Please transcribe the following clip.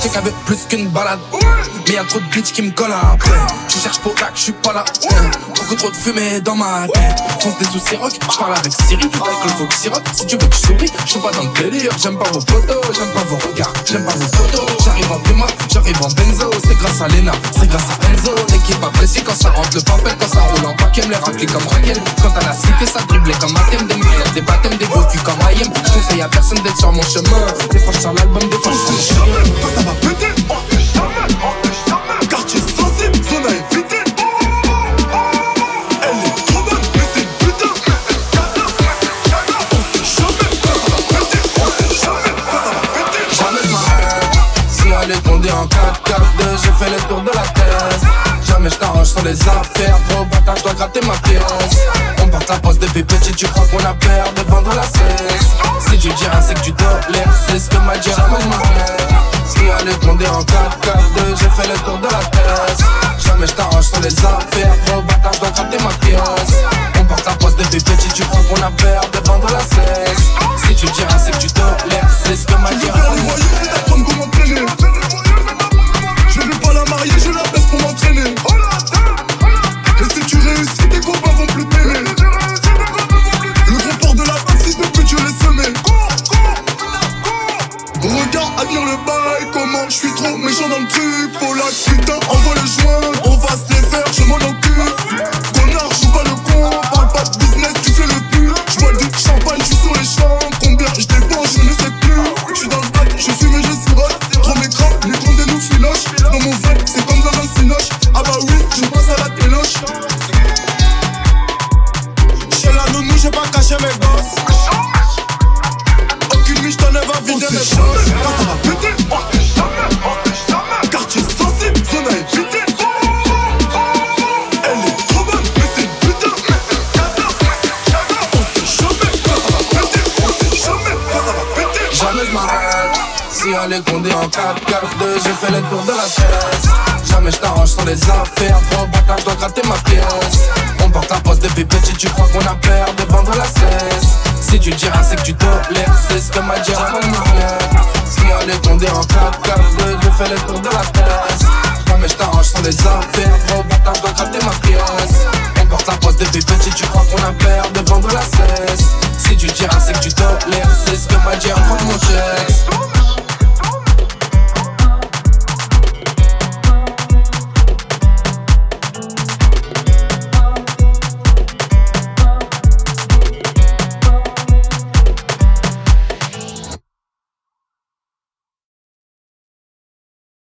sais qu'avec plus qu'une balade. Mais y'a trop de bitch qui me collent après. Tu cherches pour là que je suis pas là. Beaucoup trop de fumée dans ma tête. Fonce des soucis rock, je parle avec Siri. Avec le Fox Rock, si tu veux que je souris, je suis pas dans le délire. J'aime pas vos photos, j'aime pas vos regards, j'aime pas vos photos. J'arrive en Puma, j'arrive en Benzo. C'est grâce à Lena, c'est grâce à Enzo. L'équipe apprécie quand ça rentre le papel, quand ça roule en paquet, les racler comme Raquel. Quand à la cité, ça driblait comme Athème, des maillots, des baptêmes, des beaux comme Ayem. Je conseille à personne d'être sur mon chemin. Des fois, je l'album, des fois, je sur Quand ça va péter, on fait jamais, on jamais. Quartier sensible, zone à éviter. En 4 4 2 j'ai fait le tour de la sur les affaires, gros bâtard, je dois gratter ma pièce. On part la poste depuis petit, tu crois qu'on a peur de vendre la cesse. Si tu dis rien, c'est que tu tolères, c'est ce que m'a dit Ramon Si elle est condé en 4 4 2 j'ai fait le tour de la tête. Jamais je t'arrange sur les affaires, comment je suis trop méchant dans le truc. Pour la putain, envoie le joint, on va se les faire, je m'en occupe. Je m'arrête Si elle est condé en 4 4 2 J'ai fait le tour de la tête Jamais je t'arrange sur les affaires. Trop bâtard je dois gratter ma pièce. On porte la poste depuis petit Tu crois qu'on a peur de vendre la cesse. Si tu dis rien c'est que tu tolères. C'est ce que m'a dit Ramon Marlène Si elle est condé en 4 4 2 J'ai fait le tour de la tête Jamais je t'arrange sur les affaires. Trop bâtard je dois gratter ma pièce. On porte la poste depuis petit Tu crois qu'on a peur de vendre la cesse. Si tu dis c'est que tu tolères. C'est ce que m'a dit Ramon